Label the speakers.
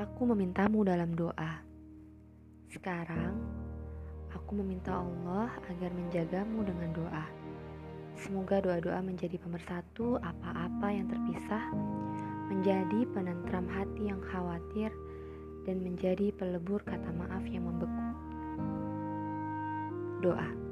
Speaker 1: Aku memintamu dalam doa. Sekarang, aku meminta Allah agar menjagamu dengan doa. Semoga doa-doa menjadi pemersatu apa-apa yang terpisah, menjadi penentram hati yang khawatir, dan menjadi pelebur kata maaf yang membeku. Doa.